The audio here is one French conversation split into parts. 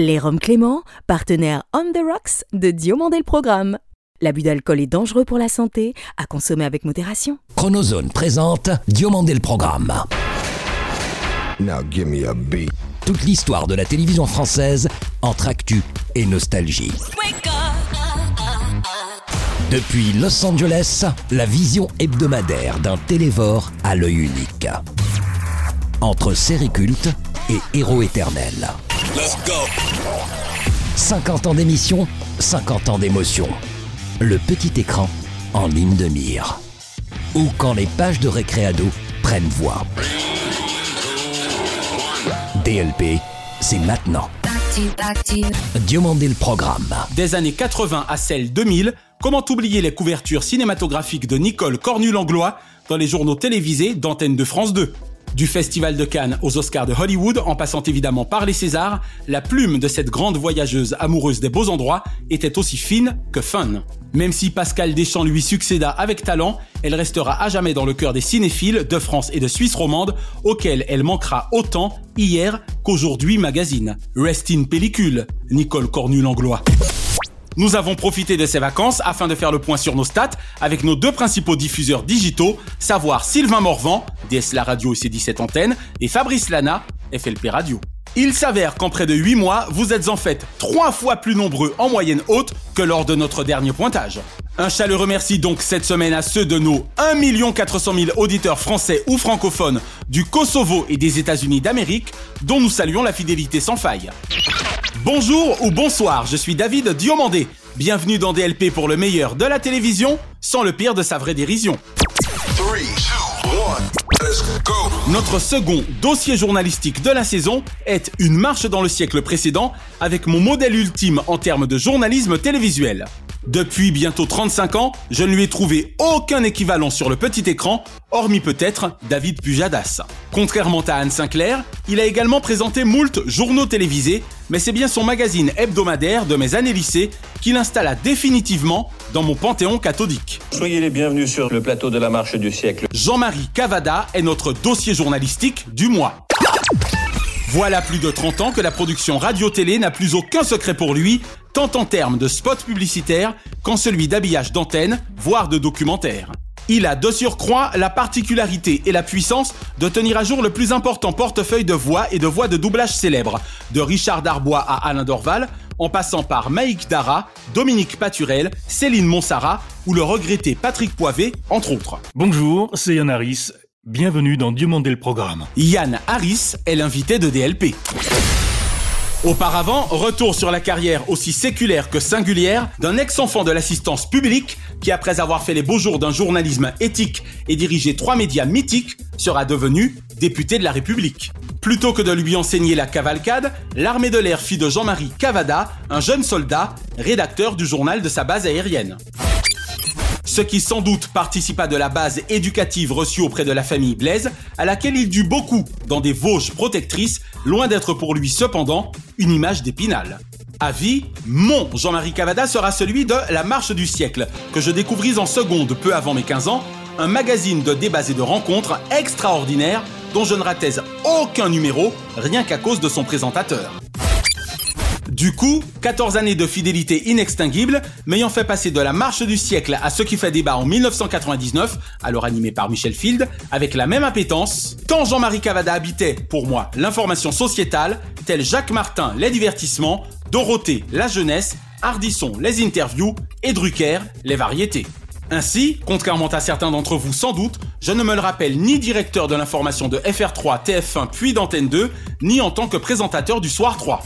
Les Roms Clément, partenaire On the Rocks de Diomandé le Programme. L'abus d'alcool est dangereux pour la santé, à consommer avec modération. Chronozone présente Diomandé le Programme. Now give me a beat. Toute l'histoire de la télévision française entre actu et nostalgie. Depuis Los Angeles, la vision hebdomadaire d'un télévore à l'œil unique. Entre série culte et héros éternels. 50 ans d'émission, 50 ans d'émotion. Le petit écran en ligne de mire. Ou quand les pages de récréado prennent voix. DLP, c'est maintenant. Diomandé le programme. Des années 80 à celles 2000, comment oublier les couvertures cinématographiques de Nicole Cornu-Langlois dans les journaux télévisés d'antenne de France 2 du Festival de Cannes aux Oscars de Hollywood, en passant évidemment par les Césars, la plume de cette grande voyageuse amoureuse des beaux endroits était aussi fine que fun. Même si Pascal Deschamps lui succéda avec talent, elle restera à jamais dans le cœur des cinéphiles de France et de Suisse romande, auxquels elle manquera autant hier qu'aujourd'hui magazine. Rest in pellicule, Nicole Cornu-Langlois. Nous avons profité de ces vacances afin de faire le point sur nos stats avec nos deux principaux diffuseurs digitaux, savoir Sylvain Morvan, DSLA Radio et ses 17 antennes, et Fabrice Lana, FLP Radio. Il s'avère qu'en près de 8 mois, vous êtes en fait 3 fois plus nombreux en moyenne haute que lors de notre dernier pointage. Un chaleureux merci donc cette semaine à ceux de nos 1 400 000 auditeurs français ou francophones du Kosovo et des États-Unis d'Amérique, dont nous saluons la fidélité sans faille. Bonjour ou bonsoir, je suis David Diomandé. Bienvenue dans DLP pour le meilleur de la télévision, sans le pire de sa vraie dérision. Notre second dossier journalistique de la saison est Une marche dans le siècle précédent avec mon modèle ultime en termes de journalisme télévisuel. Depuis bientôt 35 ans, je ne lui ai trouvé aucun équivalent sur le petit écran, hormis peut-être David Pujadas. Contrairement à Anne Sinclair, il a également présenté moult journaux télévisés, mais c'est bien son magazine hebdomadaire de mes années lycée qui l'installa définitivement dans mon panthéon cathodique. Soyez les bienvenus sur le plateau de la marche du siècle. Jean-Marie Cavada est notre dossier journalistique du mois. Voilà plus de 30 ans que la production radio-télé n'a plus aucun secret pour lui, tant en termes de spots publicitaires qu'en celui d'habillage d'antenne, voire de documentaire. Il a de surcroît la particularité et la puissance de tenir à jour le plus important portefeuille de voix et de voix de doublage célèbres, de Richard Darbois à Alain Dorval, en passant par Maïk Dara, Dominique Paturel, Céline Monsara ou le regretté Patrick Poivet, entre autres. Bonjour, c'est Yann Harris. Bienvenue dans Dieu le programme. Yann Harris est l'invité de DLP. Auparavant, retour sur la carrière aussi séculaire que singulière d'un ex-enfant de l'assistance publique qui, après avoir fait les beaux jours d'un journalisme éthique et dirigé trois médias mythiques, sera devenu député de la République. Plutôt que de lui enseigner la cavalcade, l'armée de l'air fit de Jean-Marie Cavada un jeune soldat, rédacteur du journal de sa base aérienne ce qui sans doute participa de la base éducative reçue auprès de la famille Blaise, à laquelle il dut beaucoup dans des Vosges protectrices, loin d'être pour lui cependant une image d'épinal. À vie, mon Jean-Marie Cavada sera celui de La Marche du siècle, que je découvris en seconde peu avant mes 15 ans, un magazine de débats et de rencontres extraordinaire dont je ne ratais aucun numéro, rien qu'à cause de son présentateur. Du coup, 14 années de fidélité inextinguible, m'ayant fait passer de la marche du siècle à ce qui fait débat en 1999, alors animé par Michel Field, avec la même appétence, tant Jean-Marie Cavada habitait, pour moi, l'information sociétale, tel Jacques Martin, les divertissements, Dorothée, la jeunesse, Hardisson, les interviews, et Drucker, les variétés. Ainsi, contrairement à certains d'entre vous sans doute, je ne me le rappelle ni directeur de l'information de FR3, TF1 puis d'Antenne 2, ni en tant que présentateur du Soir 3.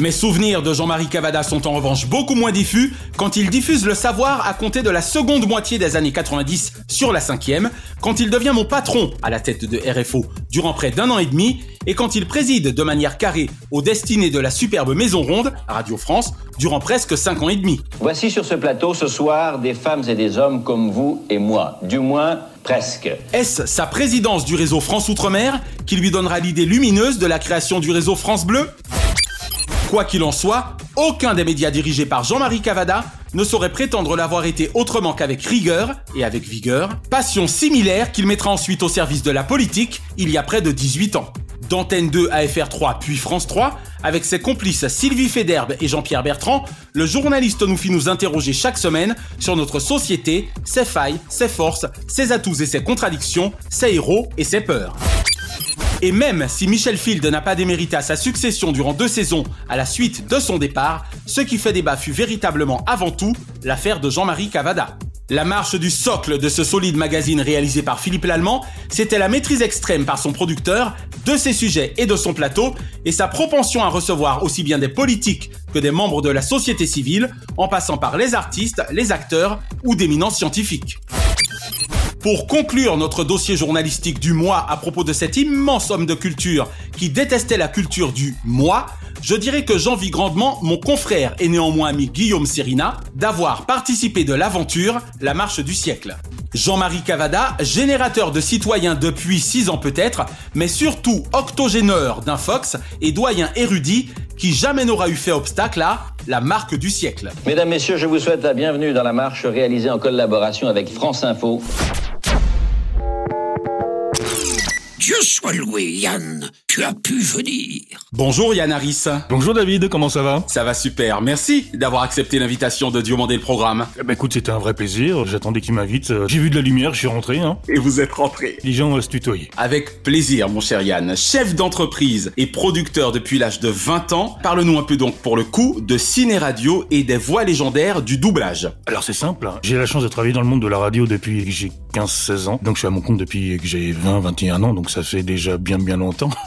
Mes souvenirs de Jean-Marie Cavada sont en revanche beaucoup moins diffus quand il diffuse le savoir à compter de la seconde moitié des années 90 sur la cinquième, quand il devient mon patron à la tête de RFO durant près d'un an et demi, et quand il préside de manière carrée aux destinées de la superbe Maison Ronde, Radio France, durant presque cinq ans et demi. Voici sur ce plateau ce soir des femmes et des hommes comme vous et moi, du moins presque. Est-ce sa présidence du réseau France Outre-mer qui lui donnera l'idée lumineuse de la création du réseau France Bleu? Quoi qu'il en soit, aucun des médias dirigés par Jean-Marie Cavada ne saurait prétendre l'avoir été autrement qu'avec rigueur et avec vigueur, passion similaire qu'il mettra ensuite au service de la politique il y a près de 18 ans. D'Antenne 2 à FR3 puis France 3, avec ses complices Sylvie Federbe et Jean-Pierre Bertrand, le journaliste nous fit nous interroger chaque semaine sur notre société, ses failles, ses forces, ses atouts et ses contradictions, ses héros et ses peurs. Et même si Michel Field n'a pas démérité à sa succession durant deux saisons à la suite de son départ, ce qui fait débat fut véritablement avant tout l'affaire de Jean-Marie Cavada. La marche du socle de ce solide magazine réalisé par Philippe Lallemand, c'était la maîtrise extrême par son producteur de ses sujets et de son plateau, et sa propension à recevoir aussi bien des politiques que des membres de la société civile, en passant par les artistes, les acteurs ou d'éminents scientifiques. Pour conclure notre dossier journalistique du mois à propos de cet immense homme de culture qui détestait la culture du moi, je dirais que j'envie grandement mon confrère et néanmoins ami Guillaume Serina d'avoir participé de l'aventure La Marche du siècle. Jean-Marie Cavada, générateur de citoyens depuis 6 ans peut-être, mais surtout octogéneur d'un Fox et doyen érudit qui jamais n'aura eu fait obstacle à la marque du siècle. Mesdames, Messieurs, je vous souhaite la bienvenue dans la marche réalisée en collaboration avec France Info. Dieu soit loué, Yann, tu as pu venir. Bonjour Yann Harris. Bonjour David, comment ça va? Ça va super, merci d'avoir accepté l'invitation de demander le programme. eh ben, écoute, c'était un vrai plaisir, j'attendais qu'il m'invite. Euh, J'ai vu de la lumière, je suis rentré. Hein. Et vous êtes rentré. Les gens vont se tutoyer. Avec plaisir, mon cher Yann. Chef d'entreprise et producteur depuis l'âge de 20 ans, parle-nous un peu donc pour le coup de ciné-radio et des voix légendaires du doublage. Alors c'est simple, hein. j'ai la chance de travailler dans le monde de la radio depuis que j'ai 15-16 ans. Donc je suis à mon compte depuis que j'ai 20-21 ans, donc ça fait déjà bien bien longtemps.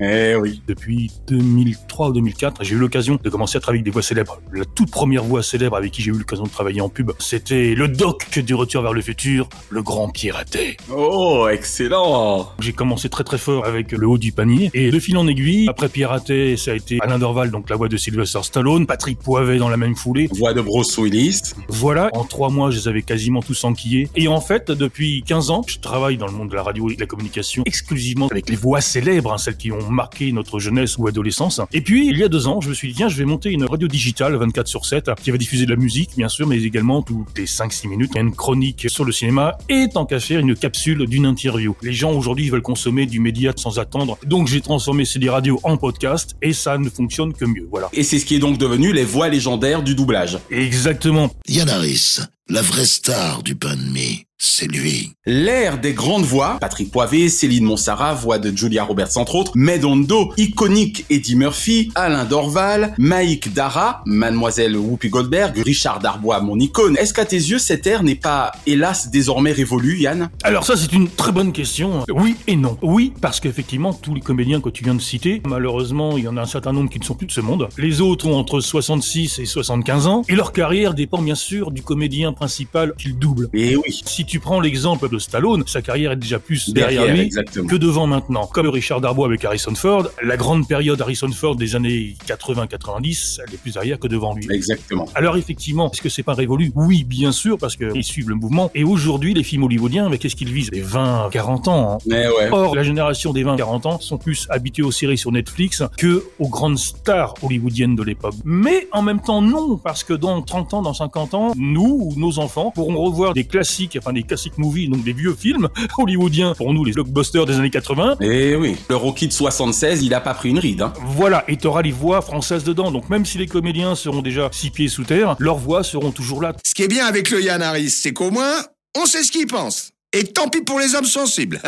Eh oui. Depuis 2003 ou 2004, j'ai eu l'occasion de commencer à travailler avec des voix célèbres. La toute première voix célèbre avec qui j'ai eu l'occasion de travailler en pub, c'était le doc du Retour vers le futur, le grand piraté. Oh, excellent. J'ai commencé très très fort avec le haut du panier et de fil en aiguille, après Piraté, ça a été Alain Dorval, donc la voix de Sylvester Stallone, Patrick Poivet dans la même foulée. Voix de Bruce Willis. Voilà, en trois mois, je les avais quasiment tous enquillés. Et en fait, depuis 15 ans, je travaille dans le monde de la radio et de la communication exclusivement avec les voix célèbres, hein, celles qui ont marqué notre jeunesse ou adolescence. Et puis, il y a deux ans, je me suis dit, tiens, je vais monter une radio digitale 24 sur 7 qui va diffuser de la musique, bien sûr, mais également toutes les 5-6 minutes, une chronique sur le cinéma et tant qu'à faire, une capsule d'une interview. Les gens aujourd'hui veulent consommer du média sans attendre. Donc, j'ai transformé CD Radio en podcast et ça ne fonctionne que mieux. Voilà. Et c'est ce qui est donc devenu les voix légendaires du doublage. Exactement. Yann Harris, la vraie star du pain de mie, c'est lui. L'ère des grandes voix, Patrick Poivet, Céline Monsara, voix de Julia Roberts entre autres, Medondo, iconique Eddie Murphy, Alain Dorval, Maïk Dara, Mademoiselle Whoopi Goldberg, Richard Darbois, mon icône. Est-ce qu'à tes yeux, cette ère n'est pas, hélas, désormais révolue, Yann? Alors ça, c'est une très bonne question. Oui et non. Oui, parce qu'effectivement, tous les comédiens que tu viens de citer, malheureusement, il y en a un certain nombre qui ne sont plus de ce monde. Les autres ont entre 66 et 75 ans, et leur carrière dépend bien sûr du comédien principal qu'ils doublent. Eh oui. Si tu prends l'exemple de Stallone, sa carrière est déjà plus derrière, Derrière, lui exactement. que devant maintenant. Comme Richard Darbois avec Harrison Ford, la grande période Harrison Ford des années 80-90, elle est plus derrière que devant lui. Exactement. Alors effectivement, est-ce que c'est pas révolu? Oui, bien sûr, parce qu'ils suivent le mouvement. Et aujourd'hui, les films hollywoodiens, mais qu'est-ce qu'ils visent? Les 20-40 ans. hein. Mais ouais. Or, la génération des 20-40 ans sont plus habitués aux séries sur Netflix que aux grandes stars hollywoodiennes de l'époque. Mais en même temps, non, parce que dans 30 ans, dans 50 ans, nous ou nos enfants pourront revoir des classiques, enfin des classiques movies, donc des vieux films hollywoodiens, pour nous les blockbusters des années 80. Eh oui. Le Rocky de 76, il a pas pris une ride, hein. Voilà, et t'auras les voix françaises dedans. Donc même si les comédiens seront déjà six pieds sous terre, leurs voix seront toujours là. Ce qui est bien avec le Yann Harris, c'est qu'au moins, on sait ce qu'il pense. Et tant pis pour les hommes sensibles.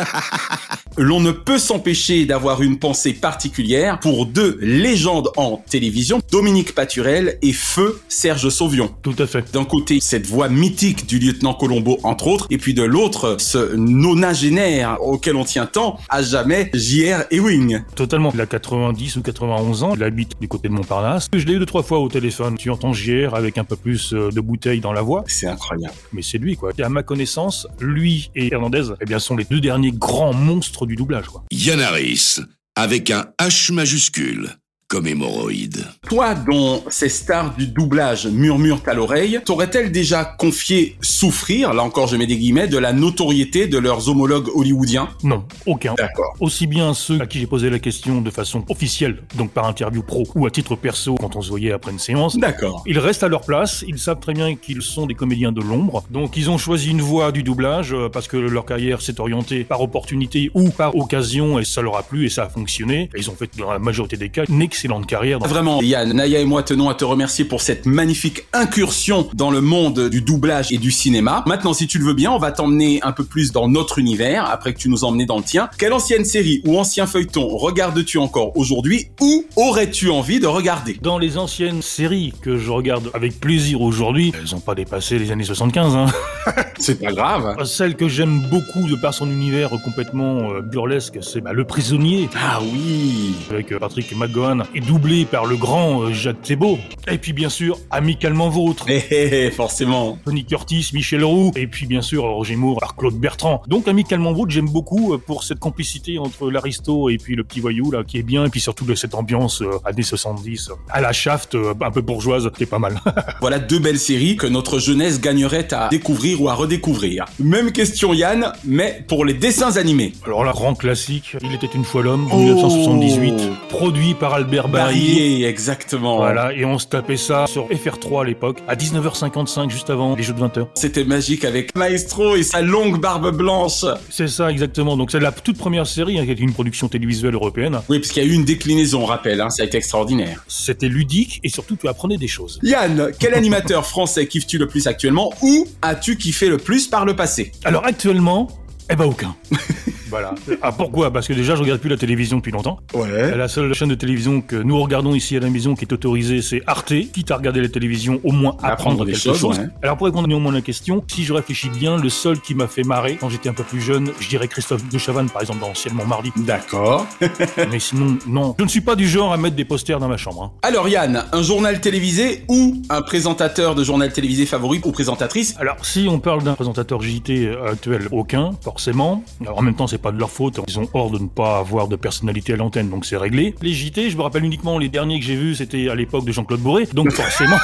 L'on ne peut s'empêcher d'avoir une pensée particulière pour deux légendes en télévision, Dominique Paturel et Feu Serge Sauvion. Tout à fait. D'un côté, cette voix mythique du lieutenant Colombo, entre autres, et puis de l'autre, ce nonagénaire auquel on tient tant, à jamais, J.R. Ewing. Totalement. Il a 90 ou 91 ans. Il habite du côté de Montparnasse. Je l'ai eu deux, trois fois au téléphone. Tu entends JR avec un peu plus euh, de bouteilles dans la voix. C'est incroyable. Mais c'est lui, quoi. Et à ma connaissance, lui et Hernandez, eh bien, sont les deux derniers grands monstres du doublage, quoi. Yann Harris, avec un H majuscule, comme hémorroïde. Toi, dont ces stars du doublage murmurent à l'oreille, t'aurait-elle déjà confié souffrir, là encore je mets des guillemets, de la notoriété de leurs homologues hollywoodiens? Non, aucun. D'accord. Aussi bien ceux à qui j'ai posé la question de façon officielle, donc par interview pro, ou à titre perso quand on se voyait après une séance. D'accord. Ils restent à leur place, ils savent très bien qu'ils sont des comédiens de l'ombre, donc ils ont choisi une voie du doublage euh, parce que leur carrière s'est orientée par opportunité ou par occasion et ça leur a plu et ça a fonctionné. Et ils ont fait dans la majorité des cas une excellente carrière. dans- Vraiment, Yann, Naya et moi tenons à te remercier pour cette magnifique incursion dans le monde du doublage et du cinéma. Maintenant, si tu le veux bien, on va t'emmener un peu plus dans notre univers, après que tu nous emmené dans le tien. Quelle ancienne série ou ancien feuilleton regardes-tu encore aujourd'hui ou aurais-tu envie de regarder? Dans les anciennes séries que je regarde avec plaisir aujourd'hui, elles ont pas dépassé les années 75. Hein. C'est pas grave. Celle que j'aime beaucoup de par son univers complètement euh, burlesque, c'est bah, Le Prisonnier, Ah oui avec euh, Patrick McGowan, et doublé par le grand euh, Jacques Thébault. Et puis bien sûr, Amicalement Vôtre, Eh, eh, eh, forcément. Tony Curtis, Michel Roux, et puis bien sûr Roger Moore par Claude Bertrand. Donc Amicalement Vôtre, j'aime beaucoup euh, pour cette complicité entre l'aristo et puis le petit voyou là, qui est bien, et puis surtout de cette ambiance euh, années 70, euh, à la shaft, euh, un peu bourgeoise, qui est pas mal. Voilà deux belles séries que notre jeunesse gagnerait à découvrir ou à redécouvrir. Même question Yann, mais pour les dessins animés. Alors là, grand classique, Il était une fois l'homme, Oh. 1978, produit par Albert Barrier. Barrier, exactement. Voilà, et on se tapait ça sur FR3 à l'époque, à 19h55, juste avant les jeux de 20h. C'était magique avec Maestro et sa longue barbe blanche. C'est ça, exactement. Donc c'est la toute première série, hein, qui était une production télévisuelle européenne. Oui, parce qu'il y a eu une déclinaison, on rappelle, hein, ça a été extraordinaire. C'était ludique, et surtout, tu apprenais des choses. Yann, quel animateur français kiffes-tu le plus actuellement ou as-tu kiffé le plus par le passé? Alors actuellement, eh ben aucun. voilà. Ah pourquoi? Parce que déjà, je regarde plus la télévision depuis longtemps. Ouais. La seule chaîne de télévision que nous regardons ici à la maison qui est autorisée, c'est Arte. Quitte à regarder la télévision, au moins apprendre, quelque choses, chose. ouais. Alors pour répondre néanmoins à la question, si je réfléchis bien, le seul qui m'a fait marrer quand j'étais un peu plus jeune, je dirais Christophe de Chavannes, par exemple, dans Anciennement Mardi. D'accord. Mais sinon, non. Je ne suis pas du genre à mettre des posters dans ma chambre. hein. Alors Yann, un journal télévisé ou un présentateur de journal télévisé favori ou présentatrice? Alors, si on parle d'un présentateur JT actuel, aucun, forcément. En même temps, c'est pas de leur faute. Ils ont hors de ne pas avoir de personnalité à l'antenne, donc c'est réglé. Les JT, je me rappelle uniquement les derniers que j'ai vus, c'était à l'époque de Jean-Claude Bourré. Donc, forcément,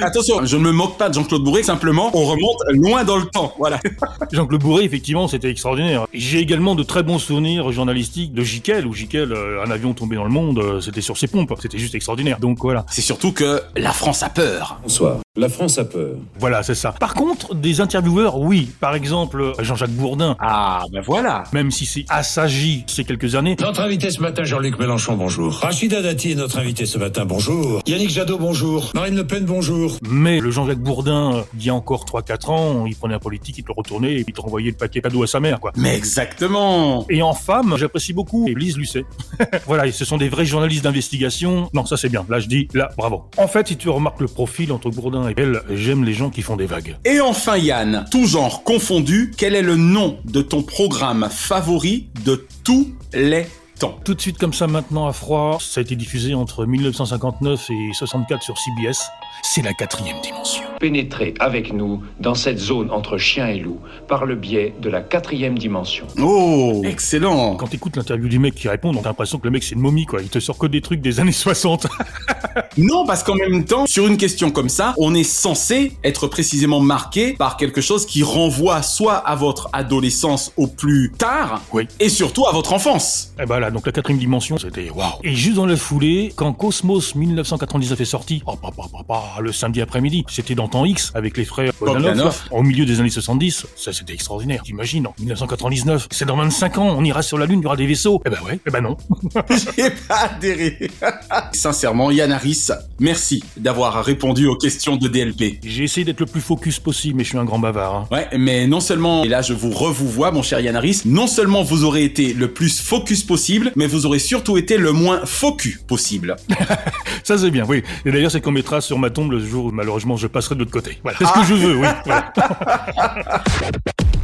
Attention, je ne me moque pas de Jean-Claude Bourré, simplement on remonte loin dans le temps. Voilà. Jean-Claude Bourré, effectivement, c'était extraordinaire. J'ai également de très bons souvenirs journalistiques de Jiquel, où Jiquel, euh, un avion tombé dans le monde, euh, c'était sur ses pompes. C'était juste extraordinaire. Donc, voilà. C'est surtout que la France a peur. Bonsoir. La France a peur. Voilà, c'est ça. Par contre, des intervieweurs, oui. Par exemple, Jean-Jacques Bourdin. Ah, ben voilà. Même si c'est assagi ces quelques années, Notre invité ce matin, Jean-Luc Mélenchon, bonjour. Rachida Dati est notre invité ce matin, bonjour. Yannick Jadot, bonjour. Marine Le Pen, bonjour. Mais le Jean-Jacques Bourdin, euh, il y a encore 3-4 ans, il prenait un politique, il te le retournait et il te renvoyait le paquet cadeau à sa mère, quoi. Mais exactement. Et en femme, j'apprécie beaucoup Lise Lucet. voilà, ce sont des vrais journalistes d'investigation. Non, ça c'est bien. Là, je dis, là, bravo. En fait, si tu remarques le profil entre Bourdin et elle, j'aime les gens qui font des vagues. Et enfin Yann, tout genre confondu, quel est le nom de ton programme favori de tous les temps Tout de suite comme ça maintenant à froid, ça a été diffusé entre 1959 et 64 sur CBS. C'est la quatrième dimension. Pénétrer avec nous dans cette zone entre chien et loup par le biais de la quatrième dimension. Oh, excellent. Quand t'écoutes l'interview du mec qui répond, t'as l'impression que le mec c'est une momie quoi. Il te sort que des trucs des années 60. Non, parce qu'en même temps, sur une question comme ça, on est censé être précisément marqué par quelque chose qui renvoie soit à votre adolescence au plus tard, Oui. et surtout à votre enfance. Et bah là, donc la quatrième dimension, c'était waouh. Et juste dans la foulée, quand Cosmos 1999 est sorti, oh, bah, bah, bah, bah, le samedi après-midi, c'était dans Temps X avec les frères Bogdanov, au milieu des années 70. Ça, c'était extraordinaire. T'imagines, en 1999, c'est dans 25 ans, on ira sur la Lune, il y aura des vaisseaux. Eh ben ouais, eh ben non. J'ai pas adhéré. Sincèrement, Yann Harris, merci d'avoir répondu aux questions de DLP. J'ai essayé d'être le plus focus possible, mais je suis un grand bavard. hein. Ouais, mais non seulement, et là je vous revois vois mon cher Yann Harris, non seulement vous aurez été le plus focus possible, mais vous aurez surtout été le moins focus possible. Ça c'est bien, oui. Et d'ailleurs, c'est qu'on mettra sur ma tombe le jour où malheureusement je passerai de l'autre côté. Voilà. C'est ce que je veux, oui. Voilà.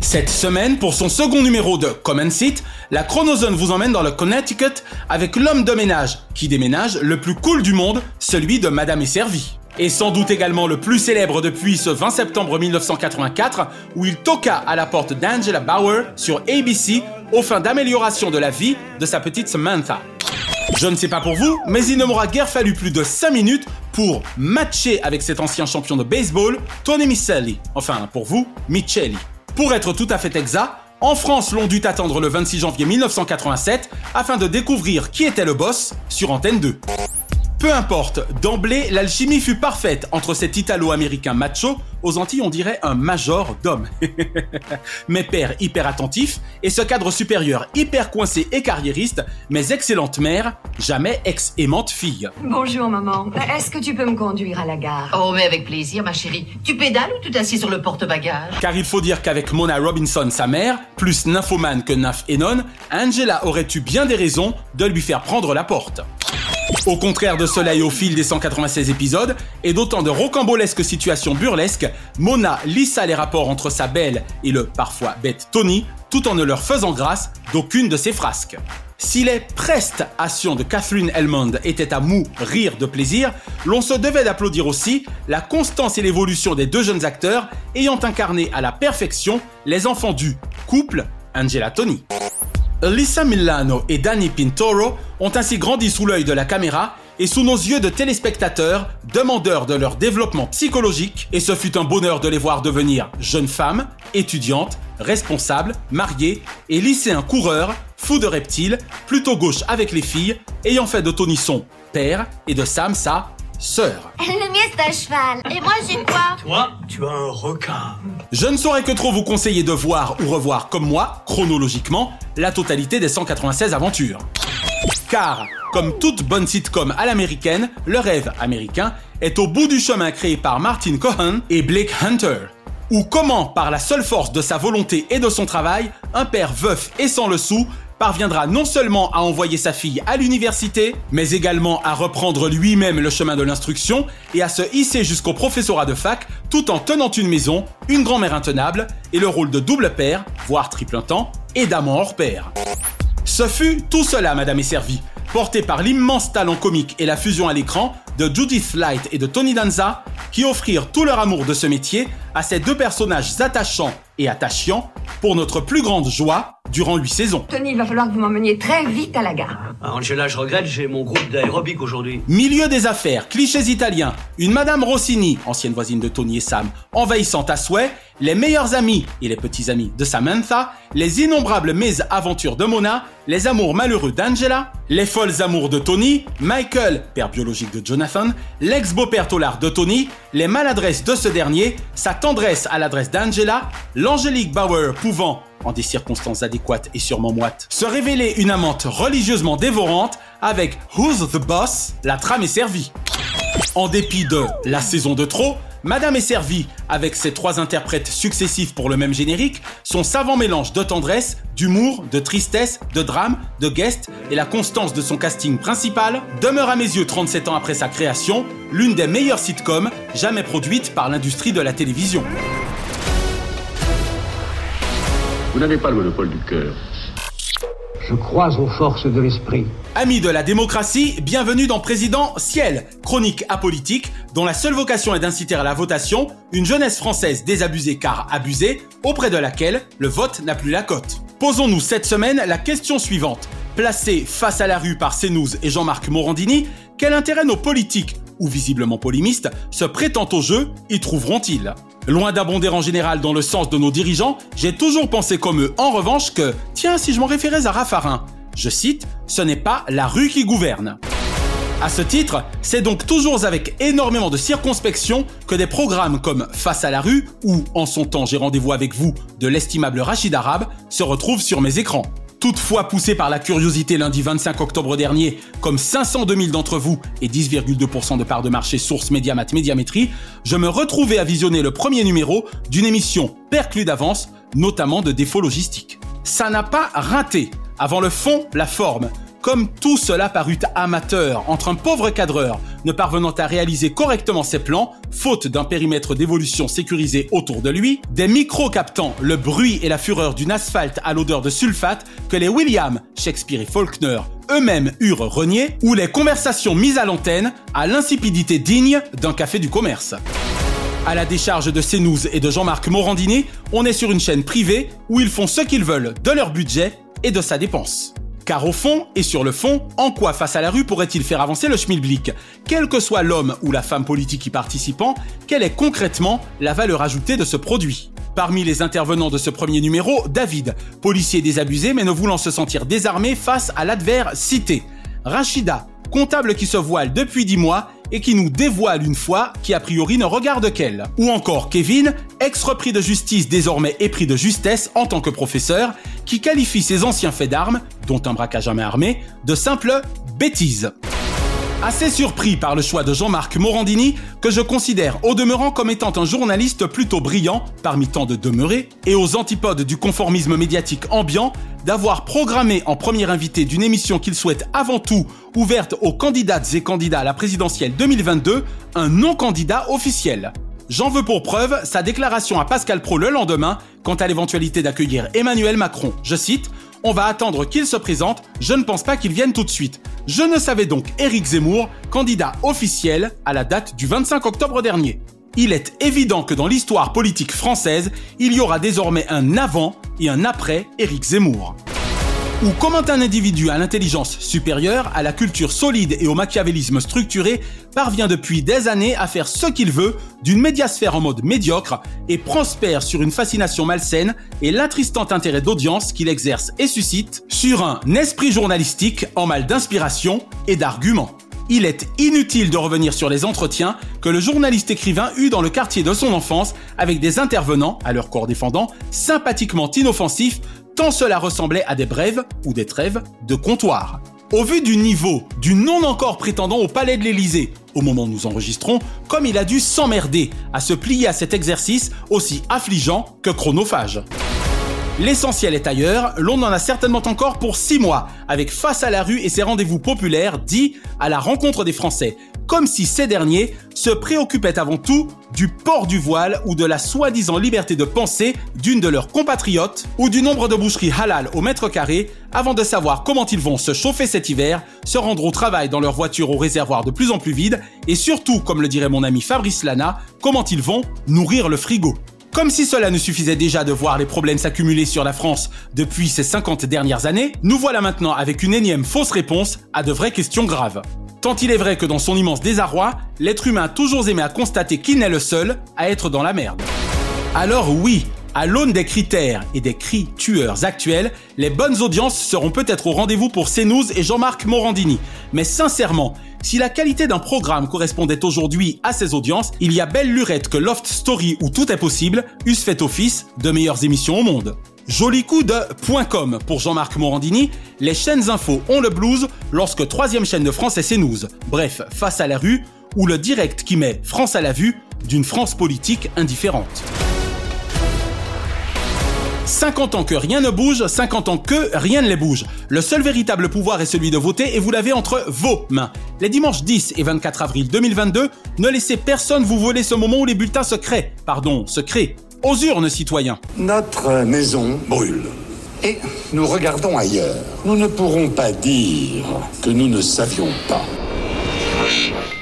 Cette semaine, pour son second numéro de Common Seat, la Chronozone vous emmène dans le Connecticut avec l'homme de ménage qui déménage le plus cool du monde, celui de Madame est servie. Et sans doute également le plus célèbre depuis ce 20 septembre 1984 où il toqua à la porte d'Angela Bauer sur ABC aux fins d'amélioration de la vie de sa petite Samantha. Je ne sais pas pour vous, mais il ne m'aura guère fallu plus de 5 minutes pour matcher avec cet ancien champion de baseball, Tony Michelli. Enfin, pour vous, Michelli. Pour être tout à fait exact, en France, l'on dut attendre le 26 janvier 1987 afin de découvrir qui était le boss sur Antenne 2. Peu importe, d'emblée, l'alchimie fut parfaite entre cet italo-américain macho, aux Antilles on dirait un major d'homme, mais père hyper attentif, et ce cadre supérieur hyper coincé et carriériste, mais excellente mère, jamais ex-aimante fille. Bonjour maman, est-ce que tu peux me conduire à la gare? Oh mais avec plaisir ma chérie. Tu pédales ou tu t'assieds sur le porte-bagages? Car il faut dire qu'avec Mona Robinson, sa mère, plus nymphomane que nymph Enon, Angela aurait eu bien des raisons de lui faire prendre la porte. Au contraire de Soleil au fil des 196 épisodes, et d'autant de rocambolesques situations burlesques, Mona lissa les rapports entre sa belle et le parfois bête Tony, tout en ne leur faisant grâce d'aucune de ses frasques. Si les prestations de Catherine Elmond étaient à mou rire de plaisir, l'on se devait d'applaudir aussi la constance et l'évolution des deux jeunes acteurs ayant incarné à la perfection les enfants du couple Angela Tony. Lisa Milano et Danny Pintoro ont ainsi grandi sous l'œil de la caméra et sous nos yeux de téléspectateurs, demandeurs de leur développement psychologique, et ce fut un bonheur de les voir devenir jeunes femmes, étudiantes, responsables, mariées et lycéens coureurs, fous de reptiles, plutôt gauche avec les filles, ayant fait de Tony son père et de Sam sa sœur. Le mien c'est un cheval. Et moi j'ai quoi Toi, tu as un requin. Je ne saurais que trop vous conseiller de voir ou revoir comme moi, chronologiquement, la totalité des 196 aventures. Car, comme toute bonne sitcom à l'américaine, le rêve américain est au bout du chemin créé par Martin Cohen et Blake Hunter. Ou comment, par la seule force de sa volonté et de son travail, un père veuf et sans le sou parviendra non seulement à envoyer sa fille à l'université, mais également à reprendre lui-même le chemin de l'instruction et à se hisser jusqu'au professorat de fac tout en tenant une maison, une grand-mère intenable et le rôle de double père, voire triple temps, et d'amant hors pair. Ce fut tout cela, Madame est servie, porté par l'immense talent comique et la fusion à l'écran de Judith Light et de Tony Danza, qui offrirent tout leur amour de ce métier à ces deux personnages attachants et attachants pour notre plus grande joie durant huit saisons. Tony, il va falloir que vous m'emmeniez très vite à la gare. Ah, Angela, je regrette, j'ai mon groupe d'aérobic aujourd'hui. Milieu des affaires, clichés italiens, une Madame Rossini, ancienne voisine de Tony et Sam, envahissante à souhait, les meilleurs amis et les petits amis de Samantha, les innombrables mésaventures de Mona, les amours malheureux d'Angela, les folles amours de Tony, Michael, père biologique de Jonathan, l'ex-beau-père tolard de Tony, les maladresses de ce dernier, sa tendresse à l'adresse d'Angela, l'Angélique Bauer pouvant, en des circonstances adéquates et sûrement moites, se révéler une amante religieusement dévorante avec Who's the Boss, la trame est servie. En dépit de la saison de trop, Madame est servie avec ses trois interprètes successifs pour le même générique, son savant mélange de tendresse, d'humour, de tristesse, de drame, de guest et la constance de son casting principal demeure à mes yeux 37 ans après sa création l'une des meilleures sitcoms jamais produites par l'industrie de la télévision. Vous n'avez pas le monopole du cœur. Je crois aux forces de l'esprit. Amis de la démocratie, bienvenue dans Président Ciel, chronique apolitique dont la seule vocation est d'inciter à la votation une jeunesse française désabusée car abusée, auprès de laquelle le vote n'a plus la cote. Posons-nous cette semaine la question suivante. Placés face à la rue par CNews et Jean-Marc Morandini, quel intérêt nos politiques, ou visiblement polémistes, se prétendent au jeu y trouveront-ils? Loin d'abonder en général dans le sens de nos dirigeants, j'ai toujours pensé comme eux en revanche que, tiens, si je m'en référais à Raffarin, je cite, ce n'est pas la rue qui gouverne. À ce titre, c'est donc toujours avec énormément de circonspection que des programmes comme Face à la rue ou En son temps j'ai rendez-vous avec vous de l'estimable Rachid Arabe se retrouvent sur mes écrans. Toutefois poussé par la curiosité lundi 25 octobre dernier, comme 502 000 d'entre vous et 10,2% de part de marché source Mediamat Médiamétrie, je me retrouvais à visionner le premier numéro d'une émission perclue d'avance, notamment de défauts logistiques. Ça n'a pas raté. Avant le fond, la forme. Comme tout cela parut amateur entre un pauvre cadreur ne parvenant à réaliser correctement ses plans, faute d'un périmètre d'évolution sécurisé autour de lui, des micros captant le bruit et la fureur d'une asphalte à l'odeur de sulfate que les William, Shakespeare et Faulkner eux-mêmes eurent renié, ou les conversations mises à l'antenne à l'insipidité digne d'un café du commerce. À la décharge de CNews et de Jean-Marc Morandini, on est sur une chaîne privée où ils font ce qu'ils veulent de leur budget et de sa dépense. Car au fond, et sur le fond, en quoi face à la rue pourrait-il faire avancer le schmilblick? Quel que soit l'homme ou la femme politique y participant, quelle est concrètement la valeur ajoutée de ce produit? Parmi les intervenants de ce premier numéro, David, policier désabusé mais ne voulant se sentir désarmé face à l'adversité. Rachida, comptable qui se voile depuis 10 mois et qui nous dévoile une fois qui a priori ne regarde qu'elle. Ou encore Kevin, ex-repris de justice désormais épris de justesse en tant que professeur, qui qualifie ses anciens faits d'armes, dont un braquage à main armée, de simples bêtises. Assez surpris par le choix de Jean-Marc Morandini, que je considère au demeurant comme étant un journaliste plutôt brillant, parmi tant de demeurés, et aux antipodes du conformisme médiatique ambiant, d'avoir programmé en premier invité d'une émission qu'il souhaite avant tout ouverte aux candidates et candidats à la présidentielle 2022, un non-candidat officiel. J'en veux pour preuve sa déclaration à Pascal Pro le lendemain quant à l'éventualité d'accueillir Emmanuel Macron. Je cite On va attendre qu'il se présente, je ne pense pas qu'il vienne tout de suite. Je ne savais donc Éric Zemmour, candidat officiel à la date du 25 octobre dernier. Il est évident que dans l'histoire politique française, il y aura désormais un avant et un après Éric Zemmour. Ou comment un individu à l'intelligence supérieure, à la culture solide et au machiavélisme structuré parvient depuis des années à faire ce qu'il veut d'une médiasphère en mode médiocre et prospère sur une fascination malsaine et l'attristant intérêt d'audience qu'il exerce et suscite sur un esprit journalistique en mal d'inspiration et d'arguments. Il est inutile de revenir sur les entretiens que le journaliste écrivain eut dans le quartier de son enfance avec des intervenants, à leur corps défendant, sympathiquement inoffensifs tant cela ressemblait à des brèves ou des trêves de comptoir. Au vu du niveau du non encore prétendant au palais de l'Élysée, au moment où nous enregistrons, comme il a dû s'emmerder à se plier à cet exercice aussi affligeant que chronophage. L'essentiel est ailleurs, l'on en a certainement encore pour 6 mois, avec Face à la rue et ses rendez-vous populaires dits à la rencontre des Français, comme si ces derniers se préoccupaient avant tout du port du voile ou de la soi-disant liberté de penser d'une de leurs compatriotes, ou du nombre de boucheries halal au mètre carré, avant de savoir comment ils vont se chauffer cet hiver, se rendre au travail dans leur voiture au réservoir de plus en plus vide, et surtout, comme le dirait mon ami Fabrice Lana, comment ils vont nourrir le frigo. Comme si cela ne suffisait déjà de voir les problèmes s'accumuler sur la France depuis ces 50 dernières années, nous voilà maintenant avec une énième fausse réponse à de vraies questions graves. Tant il est vrai que dans son immense désarroi, l'être humain a toujours aimé à constater qu'il n'est le seul à être dans la merde. Alors oui, à l'aune des critères et des cris tueurs actuels, les bonnes audiences seront peut-être au rendez-vous pour CNews et Jean-Marc Morandini. Mais sincèrement, si la qualité d'un programme correspondait aujourd'hui à ces audiences, il y a belle lurette que Loft Story ou Tout est possible eussent fait office de meilleures émissions au monde. Joli coup de .com pour Jean-Marc Morandini, les chaînes infos ont le blues lorsque troisième chaîne de France est CNews. Bref, face à la rue, ou le direct qui met France à la vue d'une France politique indifférente. 50 ans que rien ne bouge, 50 ans que rien ne les bouge. Le seul véritable pouvoir est celui de voter et vous l'avez entre vos mains. Les dimanches 10 et 24 avril 2022, ne laissez personne vous voler ce moment où les bulletins se créent. Pardon, se créent. Aux urnes, citoyens. Notre maison brûle. Et nous regardons ailleurs. Nous ne pourrons pas dire que nous ne savions pas.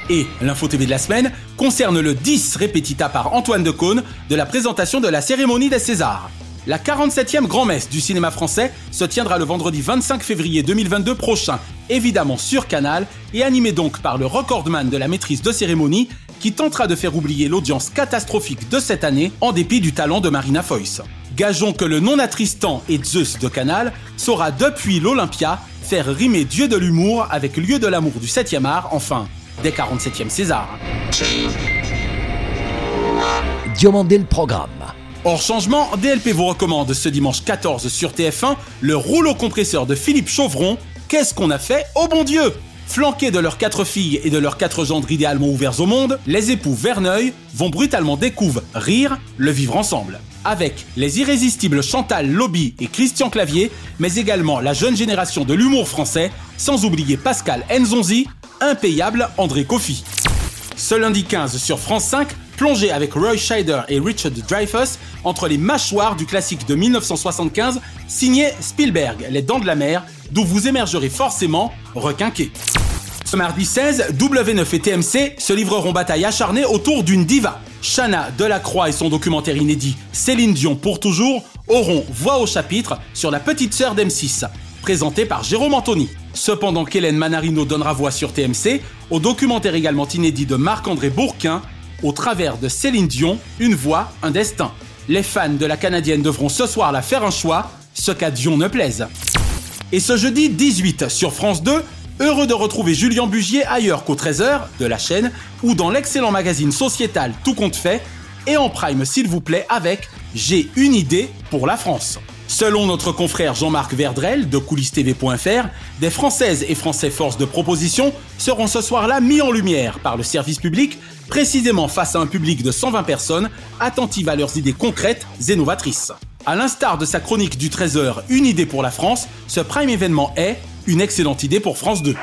Et l'info TV de la semaine concerne le 10 répétita par Antoine de Caunes de la présentation de la cérémonie des Césars. La 47e grand-messe du cinéma français se tiendra le vendredi 25 février 2022 prochain, évidemment sur Canal, et animé donc par le recordman de la maîtrise de cérémonie, qui tentera de faire oublier l'audience catastrophique de cette année en dépit du talent de Marina Foïs. Gageons que le non-attristant et Zeus de Canal saura depuis l'Olympia faire rimer Dieu de l'humour avec lieu de l'amour du 7e art, enfin, des 47e César. Le programme. Hors changement, DLP vous recommande ce dimanche 14 sur TF1 le rouleau compresseur de Philippe Chauvron. Qu'est-ce qu'on a fait Oh bon Dieu? Flanqués de leurs quatre filles et de leurs quatre gendres idéalement ouverts au monde, les époux Verneuil vont brutalement découvrir rire, le vivre ensemble. Avec les irrésistibles Chantal Lobby et Christian Clavier, mais également la jeune génération de l'humour français, sans oublier Pascal Nzonzi, impayable André Coffy. Ce lundi 15 sur France 5, plongez avec Roy Scheider et Richard Dreyfuss entre les mâchoires du classique de 1975 signé Spielberg, Les Dents de la Mer, d'où vous émergerez forcément requinqué. Ce mardi 16, W9 et TMC se livreront bataille acharnée autour d'une diva. Shana Delacroix et son documentaire inédit Céline Dion pour toujours auront voix au chapitre sur la petite sœur d'M6. présenté par Jérôme Anthony. Cependant qu'Hélène Manarino donnera voix sur TMC au documentaire également inédit de Marc-André Bourquin, au travers de Céline Dion, Une voix, un destin. Les fans de la Canadienne devront ce soir la faire un choix, ce qu'à Dion ne plaise. Et ce jeudi 18 sur France 2, heureux de retrouver Julien Bugier ailleurs qu'au 13h de la chaîne ou dans l'excellent magazine sociétal Tout compte fait et en prime s'il vous plaît avec J'ai une idée pour la France. Selon notre confrère Jean-Marc Verdrel de coulistv.fr, des Françaises et Français forces de proposition seront ce soir-là mis en lumière par le service public, précisément face à un public de 120 personnes attentives à leurs idées concrètes et novatrices. À l'instar de sa chronique du 13h Une idée pour la France, ce prime événement est une excellente idée pour France 2.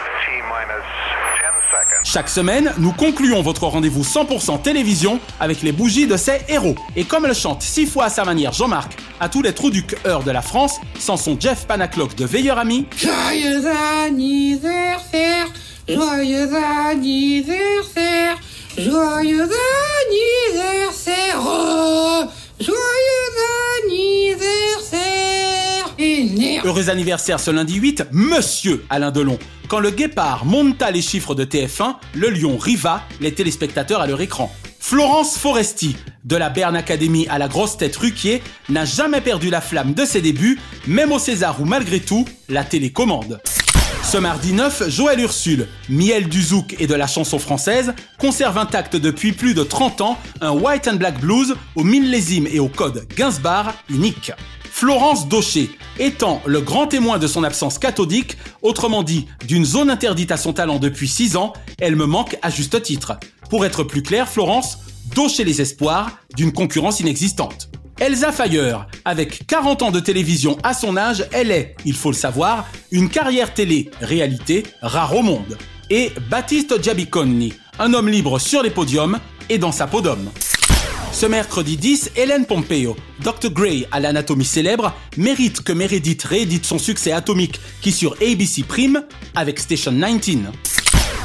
Chaque semaine, nous concluons votre rendez-vous 100% télévision avec les bougies de ces héros. Et comme le chante six fois à sa manière Jean-Marc à tous les trous du cœur de la France, sans son Jeff Panaclock de Veilleur Ami. Joyeux anniversaire, joyeux anniversaire, joyeux anniversaire, joyeux anniversaire. Heureux anniversaire ce lundi 8, Monsieur Alain Delon. Quand le guépard monta les chiffres de TF1, le lion riva les téléspectateurs à leur écran. Florence Foresti, de la Berne Academy à la grosse tête Ruquier, n'a jamais perdu la flamme de ses débuts, même au César où malgré tout, la télécommande. Ce mardi 9, Joël Ursule, miel du zouk et de la chanson française, conserve intact depuis plus de 30 ans un white and black blues au millésime et au code Gainsbar unique. Florence Daucher, étant le grand témoin de son absence cathodique, autrement dit d'une zone interdite à son talent depuis 6 ans, elle me manque à juste titre. Pour être plus clair, Florence, Daucher les espoirs d'une concurrence inexistante. Elsa Fayer, avec 40 ans de télévision à son âge, elle est, il faut le savoir, une carrière télé-réalité rare au monde. Et Baptiste Giabiconi, un homme libre sur les podiums et dans sa peau d'homme. Ce mercredi 10, Hélène Pompeo, Dr. Gray à l'anatomie célèbre, mérite que Meredith réédite son succès atomique qui sur ABC Prime avec Station 19.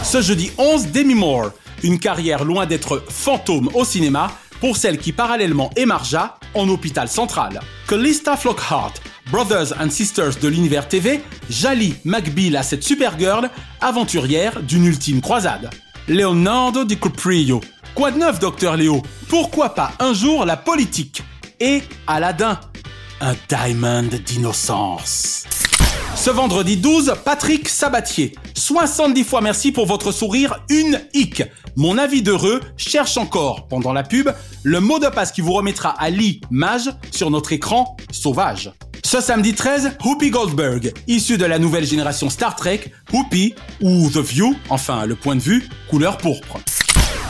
Ce jeudi 11, Demi Moore, une carrière loin d'être fantôme au cinéma pour celle qui parallèlement émargea en hôpital central. Que Lista Flockhart, Brothers and Sisters de l'univers TV, Jali McBeal à cette supergirl, aventurière d'une ultime croisade. Leonardo DiCaprio, Quoi de neuf, docteur Léo? Pourquoi pas un jour la politique? Et Aladdin, un diamond d'innocence. Ce vendredi 12, Patrick Sabatier. 70 fois merci pour votre sourire unique. Mon avis d'heureux cherche encore, pendant la pub, le mot de passe qui vous remettra à l'image sur notre écran sauvage. Ce samedi 13, Whoopi Goldberg, issu de la nouvelle génération Star Trek, Whoopi, ou The View, enfin le point de vue, couleur pourpre.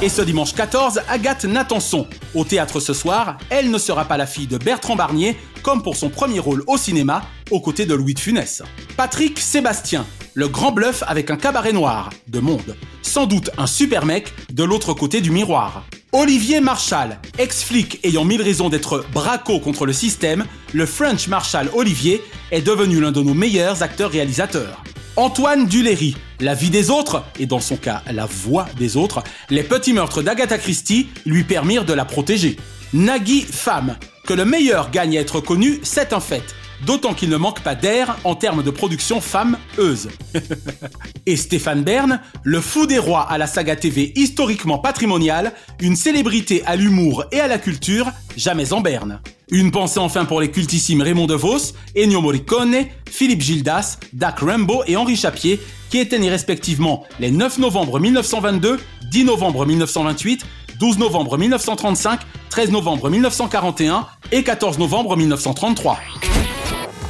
Et ce dimanche 14, Agathe Natanson. Au théâtre ce soir, elle ne sera pas la fille de Bertrand Barnier, comme pour son premier rôle au cinéma, aux côtés de Louis de Funès. Patrick Sébastien, le grand bluff avec un cabaret noir, de monde. Sans doute un super mec de l'autre côté du miroir. Olivier Marshall, ex-flic ayant mille raisons d'être braco contre le système, le French Marshall Olivier est devenu l'un de nos meilleurs acteurs-réalisateurs. Antoine Duléry, La vie des autres, et dans son cas la voix des autres, les petits meurtres d'Agatha Christie lui permirent de la protéger. Nagui Femme, que le meilleur gagne à être connu, c'est un fait. D'autant qu'il ne manque pas d'air en termes de production femme-euse. et Stéphane Bern, le fou des rois à la saga TV historiquement patrimoniale, une célébrité à l'humour et à la culture, jamais en berne. Une pensée enfin pour les cultissimes Raymond DeVos, Ennio Morricone, Philippe Gildas, Dak Rambo et Henri Chapier, qui étaient nés respectivement les 9 novembre 1922, 10 novembre 1928, 12 novembre 1935, 13 novembre 1941 et 14 novembre 1933.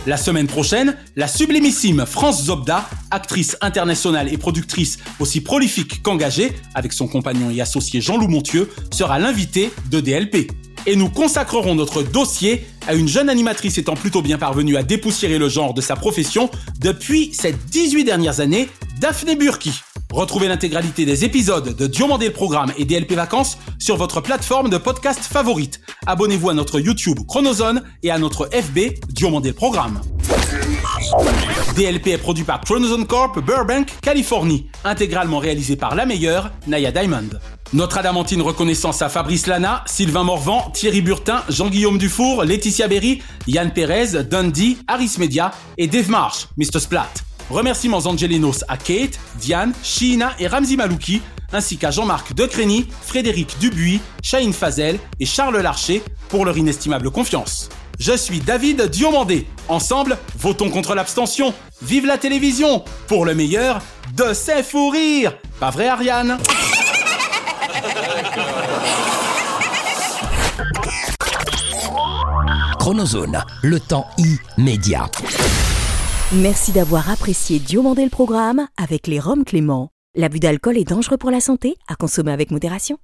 La semaine prochaine, la sublimissime France Zobda, actrice internationale et productrice aussi prolifique qu'engagée, avec son compagnon et associé Jean-Loup Montieu, sera l'invité de DLP. Et nous consacrerons notre dossier à une jeune animatrice étant plutôt bien parvenue à dépoussiérer le genre de sa profession depuis ces 18 dernières années, Daphné Burki. Retrouvez l'intégralité des épisodes de Diomandé le Programme et DLP Vacances sur votre plateforme de podcast favorite. Abonnez-vous à notre YouTube Chronozone et à notre FB Diomandé le Programme. DLP est produit par Chronozone Corp, Burbank, Californie, intégralement réalisé par la meilleure, Naya Diamond. Notre adamantine reconnaissance à Fabrice Lana, Sylvain Morvan, Thierry Burtin, Jean-Guillaume Dufour, Laetitia Berry, Yann Perez, Dundee, Aris Media et Dave Marsh, Mr. Splat. Remerciements angelinos à Kate, Diane, Sheena et Ramzi Malouki, ainsi qu'à Jean-Marc Decrény, Frédéric Dubuis, Shahin Fazel et Charles Larcher pour leur inestimable confiance. Je suis David Diomandé. Ensemble, votons contre l'abstention. Vive la télévision pour le meilleur de ses fous. Pas vrai, Ariane? Chronozone, le temps immédiat. Merci d'avoir apprécié Diomandé le programme avec les Roms Clément. L'abus d'alcool est dangereux pour la santé, à consommer avec modération.